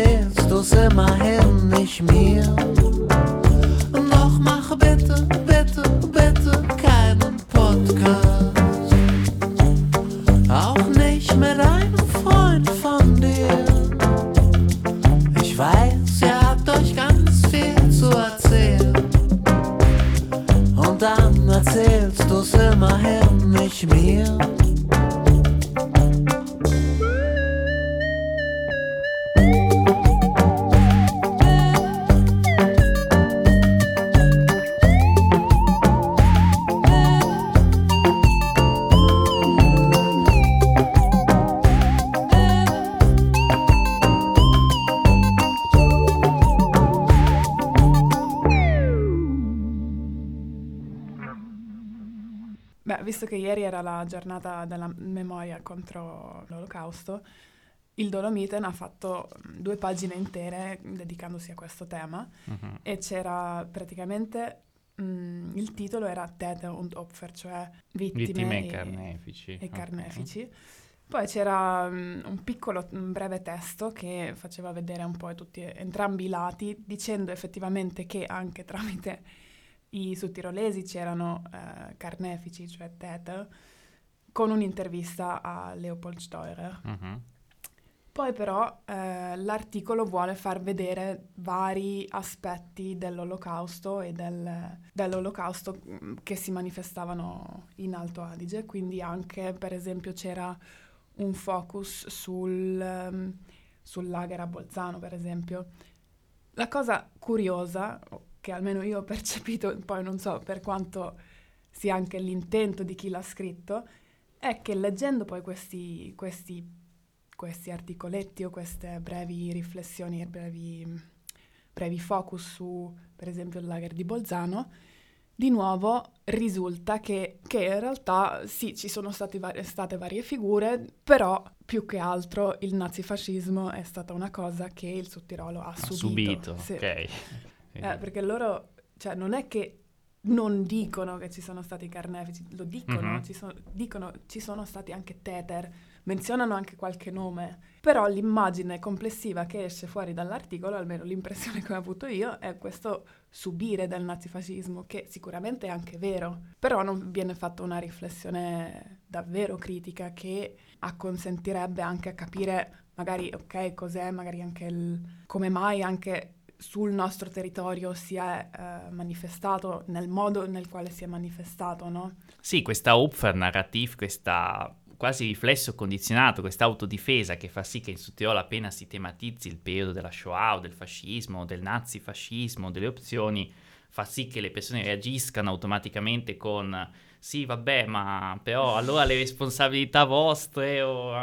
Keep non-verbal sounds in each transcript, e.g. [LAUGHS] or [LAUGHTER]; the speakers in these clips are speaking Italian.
Erzählst du's immerhin nicht mir. Visto che ieri era la giornata della memoria contro l'Olocausto, il Dolomiten ha fatto mm, due pagine intere dedicandosi a questo tema Mhm. e c'era praticamente mm, il titolo era Täter und Opfer, cioè vittime, Vittime e e, carnefici. e carnefici. Poi c'era mm, un piccolo, un breve testo che faceva vedere un po' tutti, entrambi i lati, dicendo effettivamente che anche tramite i sudtirolesi c'erano eh, carnefici, cioè Täter, con un'intervista a Leopold Steurer. Mhm. Poi però eh, l'articolo vuole far vedere vari aspetti dell'olocausto e del- dell'olocausto mm, che si manifestavano in Alto Adige, quindi anche per esempio c'era un focus sul, ehm, sul lager a Bolzano per esempio. La cosa curiosa, che almeno io ho percepito, poi non so per quanto sia anche l'intento di chi l'ha scritto, è che leggendo poi questi, questi questi articoletti o queste brevi riflessioni, brevi, brevi focus su, per esempio, il lager di Bolzano, di nuovo risulta che, che in realtà sì, ci sono vari- state varie figure, però più che altro il nazifascismo è stata una cosa che il Sudtirolo ha Ha subito. subito, Sì. ok. Eh, perché loro, cioè, non è che non dicono che ci sono stati carnefici, lo dicono, Mhm. ci sono, dicono ci sono stati anche teter, menzionano anche qualche nome, però l'immagine complessiva che esce fuori dall'articolo, almeno l'impressione [LAUGHS] che ho avuto io, è questo subire del nazifascismo, che sicuramente è anche vero, però non viene fatta una riflessione davvero critica che acconsentirebbe anche a capire magari, ok, cos'è, magari anche il, come mai anche sul nostro territorio si è eh, manifestato nel modo nel quale si è manifestato, no? Sì, questa Opfer narrative, questa quasi riflesso condizionato, questa autodifesa che fa sì che in Sudtirolo appena si tematizzi il periodo della Shoah o del fascismo, del nazifascismo, delle opzioni, fa sì che le persone reagiscano automaticamente con sì, vabbè, ma però allora le responsabilità vostre o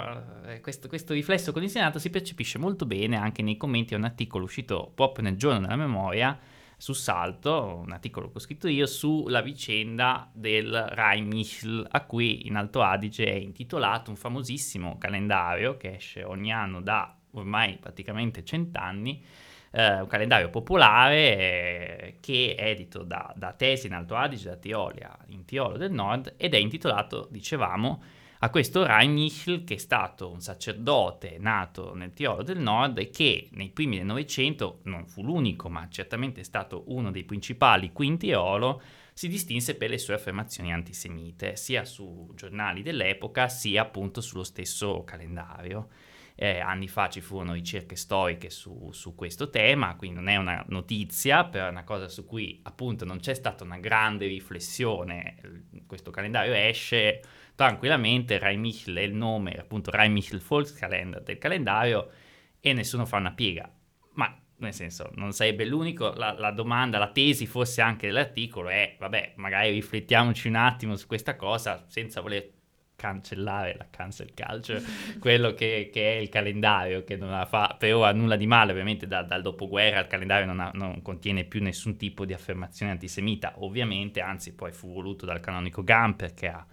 eh, questo, questo riflesso condizionato si percepisce molto bene anche nei commenti a un articolo uscito proprio nel giorno della memoria su Salto, un articolo che ho scritto io, sulla vicenda del Rhein-Michel, a cui in Alto Adige è intitolato un famosissimo calendario che esce ogni anno da ormai praticamente cent'anni, eh, un calendario popolare eh, che è edito da, da Tesi in Alto Adige, da Tiolia in Tirolo del Nord ed è intitolato, dicevamo, a questo Rhein-Michel che è stato un sacerdote nato nel Tirolo del Nord e che nei primi del Novecento non fu l'unico ma certamente è stato uno dei principali qui in Tirolo si distinse per le sue affermazioni antisemite sia su giornali dell'epoca sia appunto sullo stesso calendario. Eh, anni fa ci furono ricerche storiche su, su questo tema, quindi non è una notizia, però è una cosa su cui appunto non c'è stata una grande riflessione. Questo calendario esce tranquillamente, Rhein-Michel è il nome, appunto Rhein-Michel Volkskalender del calendario e nessuno fa una piega. Ma nel senso, non sarebbe l'unico, la, la, domanda, la tesi forse anche dell'articolo è, vabbè, magari riflettiamoci un attimo su questa cosa senza voler cancellare la cancel culture, [LAUGHS] quello che, che, è il calendario, che non fa per ora nulla di male, ovviamente da, dal dopoguerra il calendario non, ha, non, contiene più nessun tipo di affermazione antisemita, ovviamente, anzi poi fu voluto dal canonico Gamper che ha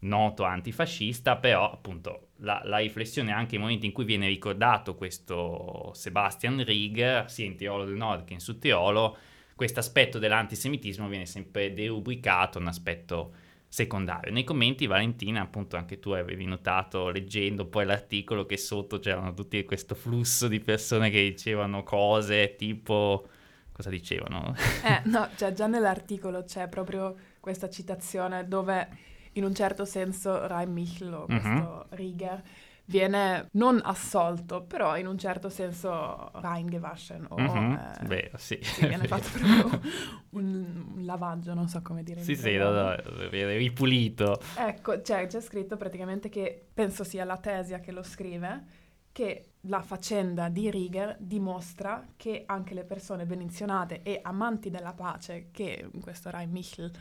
noto antifascista, però appunto la, la, riflessione anche nei momenti in cui viene ricordato questo Sebastian Rieger, sia in Tirolo del Nord che in Sud Tirolo, questo aspetto dell'antisemitismo viene sempre derubricato un aspetto secondario. Nei commenti, Valentina, appunto anche tu avevi notato leggendo poi l'articolo che sotto c'erano tutti questo flusso di persone che dicevano cose tipo... Cosa dicevano? Eh, [LAUGHS] no, cioè già nell'articolo c'è proprio questa citazione dove in un certo senso Rai Michel, o questo uh-huh. Rieger, viene non assolto, però in un certo senso reingewaschen o mm-hmm. eh, Beh, sì. sì viene fatto proprio [LAUGHS] un, un, lavaggio, non so come dire. Sì, sì, no, no, viene ripulito. Ecco, cioè, c'è scritto praticamente che, penso sia la Tesia che lo scrive, che la faccenda di Rieger dimostra che anche le persone benizionate e amanti della pace, che questo Rai Michel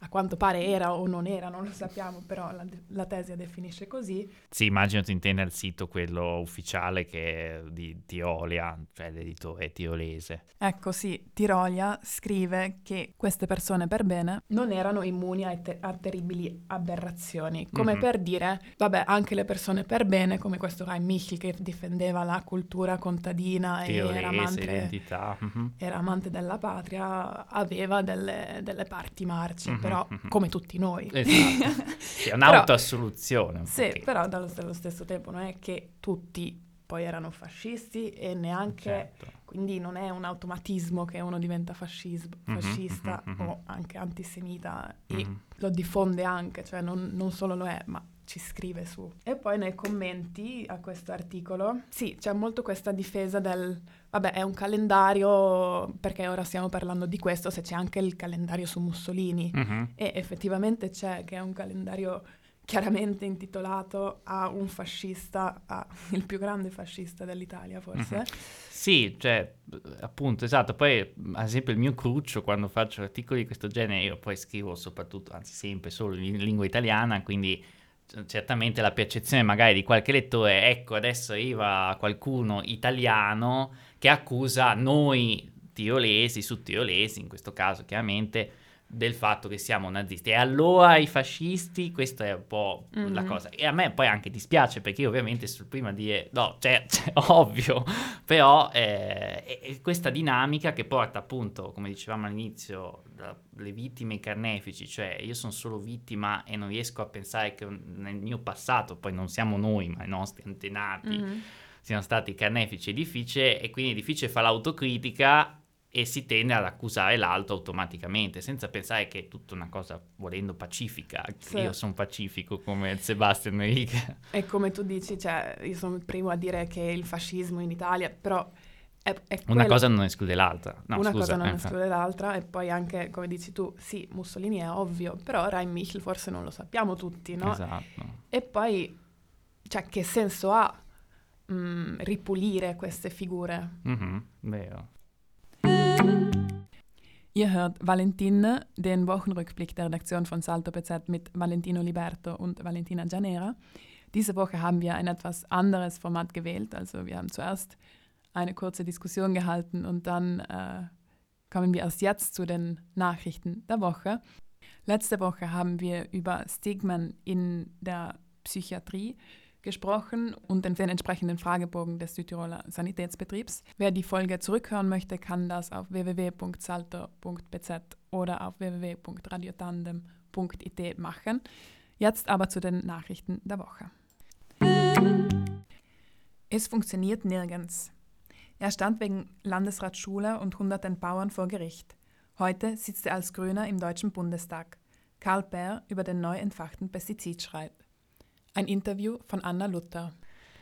a quanto pare era o non era, non lo sappiamo, però la, la tesi definisce così. Sì, immagino tu intenda il sito quello ufficiale che è di Tirolia, cioè l'editore tirolese. Ecco sì, Tirolia scrive che queste persone per bene non erano immuni a, te- a terribili aberrazioni, come mm-hmm. per dire, vabbè, anche le persone per bene, come questo Rai Michel che difendeva la cultura contadina Tirolese, e era amante, mm-hmm. era amante, della patria, aveva delle, delle parti marce. Mm-hmm però mm-hmm. come tutti noi. Esatto. Sì, è un'autoassoluzione. Un sì, però dallo, dallo, stesso tempo non è che tutti poi erano fascisti e neanche... Certo. Quindi non è un automatismo che uno diventa fascismo, mm-hmm, fascista mm-hmm, o anche antisemita e mm-hmm. lo diffonde anche, cioè non, non solo lo è, ma ci scrive su. E poi nei commenti a questo articolo, sì, c'è molto questa difesa del, vabbè, è un calendario, perché ora stiamo parlando di questo, se c'è anche il calendario su Mussolini. Uh-huh. E effettivamente c'è, che è un calendario chiaramente intitolato a un fascista, a [LAUGHS] il più grande fascista dell'Italia forse. Uh-huh. Sì, cioè, appunto, esatto. Poi, ad esempio, il mio cruccio, quando faccio articoli di questo genere, io poi scrivo soprattutto, anzi sempre, solo in lingua italiana, quindi certamente la percezione magari di qualche lettore, ecco adesso arriva qualcuno italiano che accusa noi tirolesi, sudtirolesi in questo caso chiaramente, del fatto che siamo nazisti. E allora i fascisti, questa è un po' mm-hmm. la cosa. E a me poi anche dispiace perché io ovviamente sul prima dire, no, cioè, [LAUGHS] cioè ovvio, però eh, è, questa dinamica che porta appunto, come dicevamo all'inizio, le vittime i carnefici, cioè io sono solo vittima e non riesco a pensare che nel mio passato, poi non siamo noi, ma i nostri antenati, mm-hmm. siano stati carnefici, è difficile e quindi è difficile fare l'autocritica e si tende ad accusare l'altro automaticamente, senza pensare che è tutta una cosa volendo pacifica. Sì. Io sono pacifico come Sebastian Rieger. [LAUGHS] E come tu dici, cioè, io sono il primo a dire che il fascismo in Italia, però è, è una cosa non esclude l'altra. No, una scusa, cosa non eh, esclude l'altra e poi anche, come dici tu, sì, Mussolini è ovvio, però Rai Michel forse non lo sappiamo tutti, no? Esatto. E poi, cioè, che senso ha mh, mm, ripulire queste figure? Mm-hmm, vero. Ihr hört Valentin, den Wochenrückblick der Redaktion von Salto PZ mit Valentino Liberto und Valentina Gianera. Diese Woche haben wir ein etwas anderes Format gewählt. Also wir haben zuerst eine kurze Diskussion gehalten und dann äh, kommen wir erst jetzt zu den Nachrichten der Woche. Letzte Woche haben wir über Stigmen in der Psychiatrie gesprochen und den, den entsprechenden Fragebogen des Südtiroler Sanitätsbetriebs. Wer die Folge zurückhören möchte, kann das auf www.salter.bz oder auf www.radiotandem.it machen. Jetzt aber zu den Nachrichten der Woche. Es funktioniert nirgends. Er stand wegen Landesrat Schuler und hunderten Bauern vor Gericht. Heute sitzt er als Grüner im Deutschen Bundestag. Karl Bär über den neu entfachten Pestizidschrei. Ein interview con Anna Luther.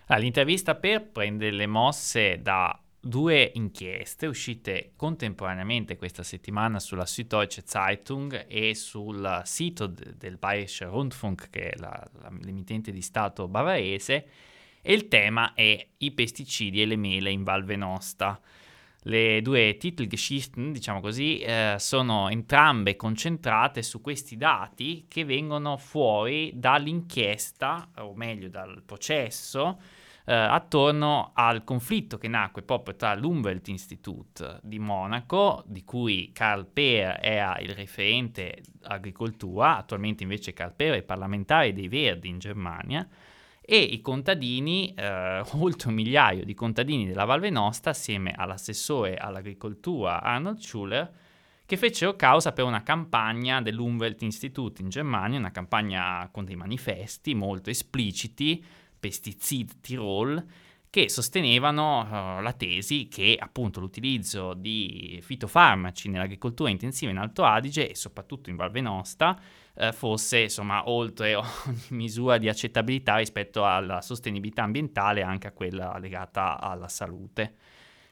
L'intervista per prende le mosse da due inchieste uscite contemporaneamente questa settimana sulla Süddeutsche Zeitung e sul sito de- del Bayerischer Rundfunk, che è la, la, l'emittente di Stato bavarese, e il tema è i pesticidi e le mele in Val Venosta. Le due Titelgeschichten, diciamo così, eh, sono entrambe concentrate su questi dati che vengono fuori dall'inchiesta, o meglio dal processo, eh, attorno al conflitto che nacque proprio tra l'Umwelt Institute di Monaco, di cui Karl Peer era il referente agricoltura, attualmente invece Karl Peer è parlamentare dei Verdi in Germania, e i contadini, eh, [LAUGHS] oltre un migliaio di contadini della Val Venosta, assieme all'assessore all'agricoltura Arnold Schuller, che fecero causa per una campagna dell'Umwelt Institute in Germania, una campagna con dei manifesti molto espliciti, Pesticid Tirol, che sostenevano uh, la tesi che appunto l'utilizzo di fitofarmaci nell'agricoltura intensiva in Alto Adige e soprattutto in Val Venosta uh, fosse insomma oltre [LAUGHS] ogni misura di accettabilità rispetto alla sostenibilità ambientale e anche a quella legata alla salute.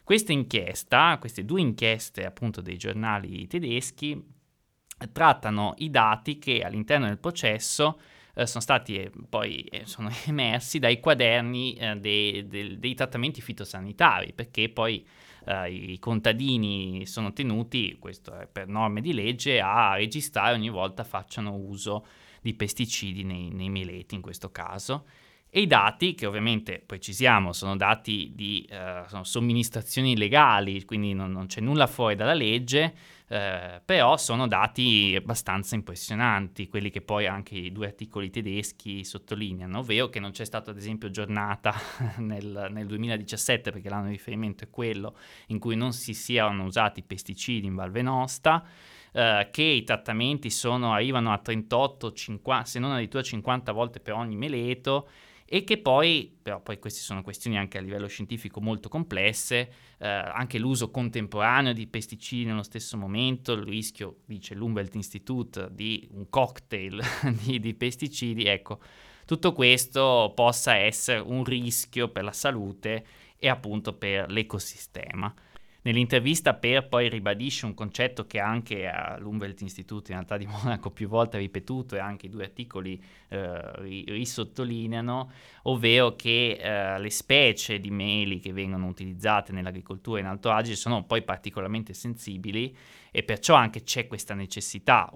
Questa inchiesta, queste due inchieste appunto dei giornali tedeschi, trattano i dati che all'interno del processo eh, sono stati eh, poi eh, sono [LAUGHS] emersi dai quaderni dei, dei, dei, trattamenti fitosanitari, perché poi i contadini sono tenuti, questo è per norme di legge, a registrare ogni volta facciano uso di pesticidi nei, nei meleti in questo caso. E i dati, che ovviamente precisiamo, sono dati di uh, sono somministrazioni legali, quindi non, non, c'è nulla fuori dalla legge, uh, però sono dati abbastanza impressionanti, quelli che poi anche i due articoli tedeschi sottolineano, ovvero che non c'è stata ad esempio giornata [LAUGHS] nel, nel 2017, perché l'anno di riferimento è quello in cui non si siano usati pesticidi in Val Venosta, Uh, che i trattamenti sono, arrivano a 38, 50, se non addirittura 50 volte per ogni meleto e che poi, però poi queste sono questioni anche a livello scientifico molto complesse, eh, anche l'uso contemporaneo di pesticidi nello stesso momento, il rischio, dice l'Humboldt Institute, di un cocktail [LAUGHS] di, di pesticidi, ecco, tutto questo possa essere un rischio per la salute e appunto per l'ecosistema. Nell'intervista Per poi ribadisce un concetto che anche all'Umwelt Institute in realtà di [LAUGHS] Monaco più volte ha ripetuto e anche i due articoli eh, risottolineano, ovvero che eh, le specie di meli che vengono utilizzate nell'agricoltura in Alto Adige sono poi particolarmente sensibili e perciò anche c'è questa necessità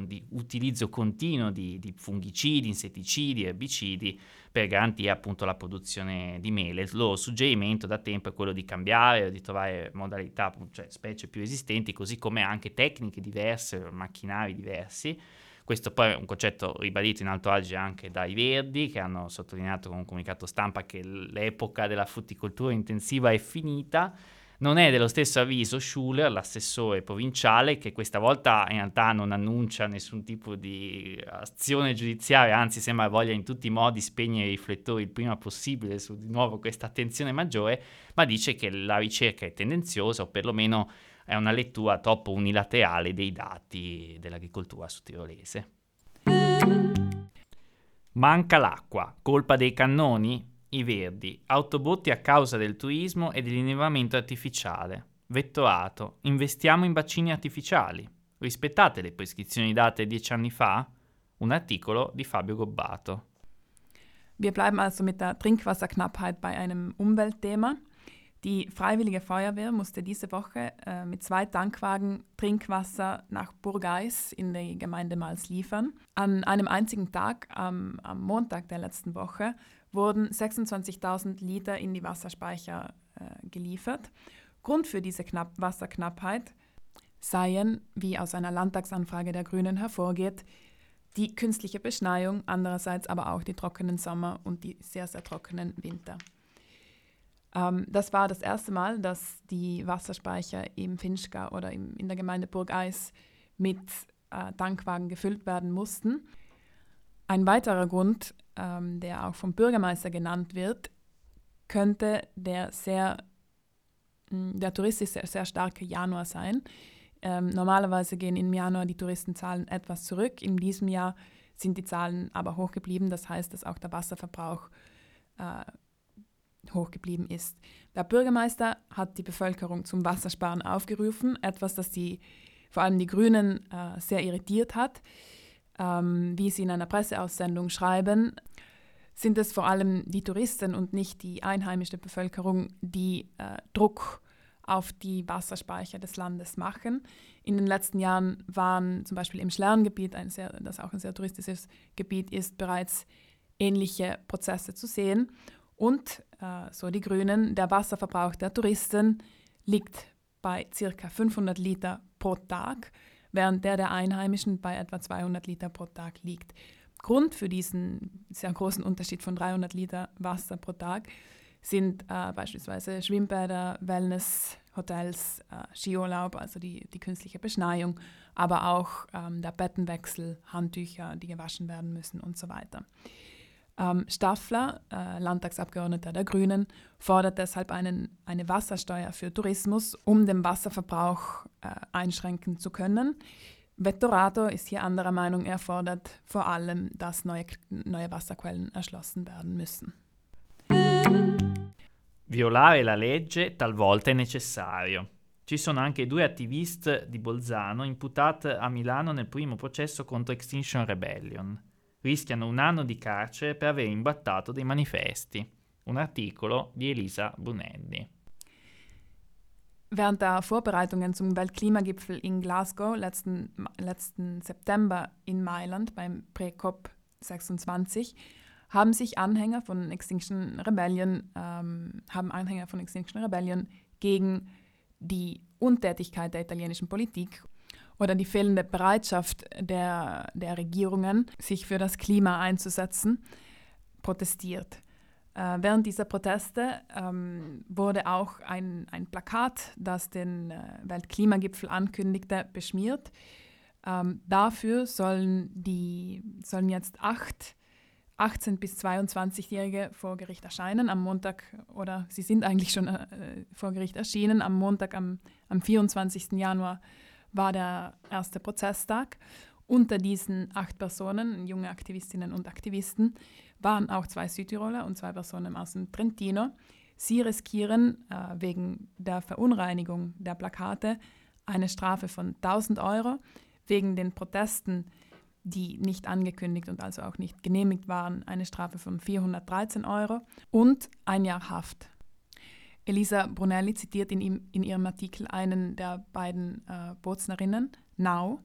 di utilizzo continuo di, di fungicidi, insetticidi, erbicidi per garantire appunto la produzione di mele. Il loro suggerimento da tempo è quello di cambiare, di trovare modalità, cioè specie più esistenti, così come anche tecniche diverse, macchinari diversi. Questo poi è un concetto ribadito in Alto Adige anche dai Verdi, che hanno sottolineato con un comunicato stampa che l'epoca della frutticoltura intensiva è finita non è dello stesso avviso Schuller, l'assessore provinciale, che questa volta in realtà non annuncia nessun tipo di azione giudiziaria, anzi sembra voglia in tutti i modi spegnere i riflettori il prima possibile su di nuovo questa attenzione maggiore, ma dice che la ricerca è tendenziosa o perlomeno è una lettura troppo unilaterale dei dati dell'agricoltura sudtirolese. Manca l'acqua, colpa dei cannoni? I Verdi, autobotti a causa del turismo e dell'innevamento artificiale. Vettorato, investiamo in bacini artificiali. Rispettate le prescrizioni date dieci anni fa? Un articolo di Fabio Gobbato. Wir bleiben also mit der Trinkwasserknappheit bei einem Umweltthema. Die Freiwillige Feuerwehr musste diese Woche äh, mit zwei Tankwagen Trinkwasser nach Burgeis in die Gemeinde Mals liefern. An einem einzigen Tag, am, am Montag der letzten Woche, wurden 26.000 Liter in die Wasserspeicher äh, geliefert. Grund für diese Knapp Wasserknappheit seien, wie aus einer Landtagsanfrage der Grünen hervorgeht, die künstliche Beschneiung, andererseits aber auch die trockenen Sommer und die sehr, sehr trockenen Winter. Ähm, das war das erste Mal, dass die Wasserspeicher im Finchka oder im, in der Gemeinde Burgeis mit äh, Tankwagen gefüllt werden mussten. Ein weiterer Grund ähm, der auch vom Bürgermeister genannt wird, könnte der sehr, hm, der touristisch sehr, sehr starke Januar sein. Ähm, normalerweise gehen im Januar die Touristenzahlen etwas zurück. In diesem Jahr sind die Zahlen aber hoch geblieben. Das heißt, dass auch der Wasserverbrauch äh, hoch geblieben ist. Der Bürgermeister hat die Bevölkerung zum Wassersparen aufgerufen, etwas, das die, vor allem die Grünen äh, sehr irritiert hat ähm, wie sie in einer Presseaussendung schreiben, sind es vor allem die Touristen und nicht die einheimische Bevölkerung, die äh, Druck auf die Wasserspeicher des Landes machen. In den letzten Jahren waren zum Beispiel im Schlerngebiet, ein sehr, das auch ein sehr touristisches Gebiet ist, bereits ähnliche Prozesse zu sehen. Und, äh, so die Grünen, der Wasserverbrauch der Touristen liegt bei ca. 500 Liter pro Tag, während der der Einheimischen bei etwa 200 Liter pro Tag liegt. Grund für diesen sehr großen Unterschied von 300 Liter Wasser pro Tag sind äh, beispielsweise Schwimmbäder, Wellnesshotels, äh, Skiurlaub, also die, die künstliche Beschneiung, aber auch ähm, der Bettenwechsel, Handtücher, die gewaschen werden müssen und so weiter. Ähm, Staffler, äh, Landtagsabgeordneter der Grünen, fordert deshalb einen, eine Wassersteuer für Tourismus, um den Wasserverbrauch äh, einschränken zu können. Vettorato ist hier anderer Meinung, er fordert vor allem, dass neue, neue Wasserquellen erschlossen werden müssen. Violare la legge talvolta è necessario. Ci sono anche due attivisti di Bolzano imputati a Milano nel primo processo contro Extinction Rebellion. Rischiano un anno di carcere per aver imbattato dei manifesti. Un articolo di Elisa Brunelli. Während der Vorbereitungen zum Weltklimagipfel in Glasgow letzten, letzten September in Mailand beim Pre-COP 26 haben sich Anhänger von Extinction Rebellion, ähm, haben Anhänger von Extinction Rebellion gegen die Untätigkeit der italienischen Politik oder die fehlende Bereitschaft der, der Regierungen, sich für das Klima einzusetzen, protestiert. Äh, während dieser Proteste ähm, wurde auch ein, ein Plakat, das den äh, Weltklimagipfel ankündigte, beschmiert. Ähm, dafür sollen, die, sollen jetzt acht 18- bis 22-Jährige vor Gericht erscheinen am Montag oder sie sind eigentlich schon äh, vor Gericht erschienen. Am Montag, am, am 24. Januar war der erste Prozesstag. Unter diesen acht Personen, junge Aktivistinnen und Aktivisten, waren auch zwei Südtiroler und zwei Personen aus dem Trentino. Sie riskieren äh, wegen der Verunreinigung der Plakate eine Strafe von 1000 Euro, wegen den Protesten die nicht angekündigt und also auch nicht genehmigt waren, eine Strafe von 413 Euro und ein Jahr Haft. Elisa Brunelli zitiert in, ihm, in ihrem Artikel einen der beiden äh, Boznerinnen, Now,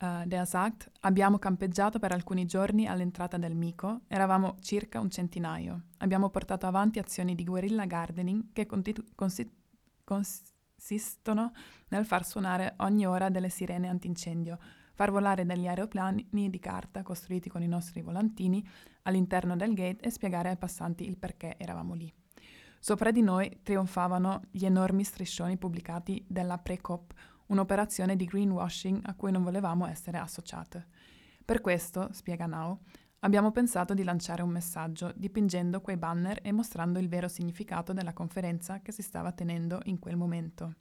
äh, der sagt, abbiamo campeggiato per alcuni giorni all'entrata del Mico, eravamo circa un centinaio. Abbiamo portato avanti azioni di guerrilla gardening che consistono nel far suonare ogni ora delle sirene antincendio, far volare degli aeroplani di carta costruiti con i nostri volantini all'interno del gate e spiegare ai passanti il perché eravamo lì. Sopra di noi trionfavano gli enormi striscioni pubblicati della pre-COP, un'operazione di greenwashing a cui non volevamo essere associate. Per questo, spiega Now, abbiamo pensato di lanciare un messaggio dipingendo quei banner e mostrando il vero significato della conferenza che si stava tenendo in quel momento.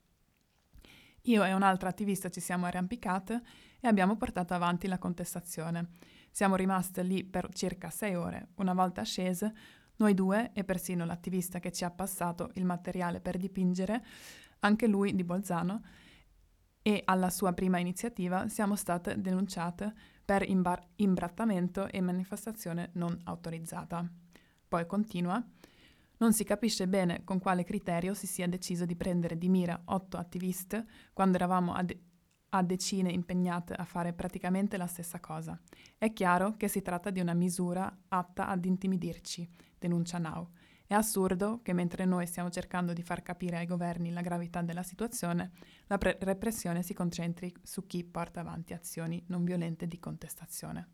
Io e un'altra attivista ci siamo arrampicate e abbiamo portato avanti la contestazione. Siamo rimaste lì per circa sei ore. Una volta scese, noi due e persino l'attivista che ci ha passato il materiale per dipingere, anche lui di Bolzano, e alla sua prima iniziativa siamo state denunciate per imbar- imbrattamento e manifestazione non autorizzata. Poi continua. Non si capisce bene con quale criterio si sia deciso di prendere di mira otto attiviste quando eravamo a, de- a decine impegnate a fare praticamente la stessa cosa. È chiaro che si tratta di una misura atta ad intimidirci, denuncia Now. È assurdo che mentre noi stiamo cercando di far capire ai governi la gravità della situazione, la pre- repressione si concentri su chi porta avanti azioni non violente di contestazione.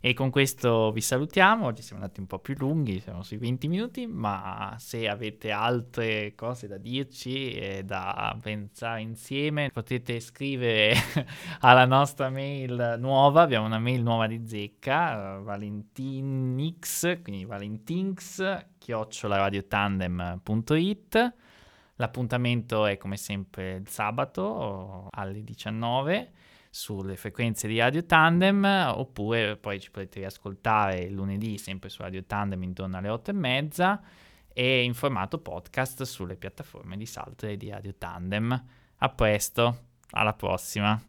E con questo vi salutiamo, oggi siamo andati un po' più lunghi, siamo sui 20 minuti, ma se avete altre cose da dirci e da pensare insieme potete scrivere [LAUGHS] alla nostra mail nuova, abbiamo una mail nuova di zecca, valentinix, quindi valentinx, chiocciolaradiotandem.it. L'appuntamento è come sempre il sabato alle 19 sulle frequenze di Radio Tandem oppure poi ci potete riascoltare lunedì sempre su Radio Tandem intorno alle 8 e mezza e in formato podcast sulle piattaforme di Salto e di Radio Tandem. A presto, alla prossima!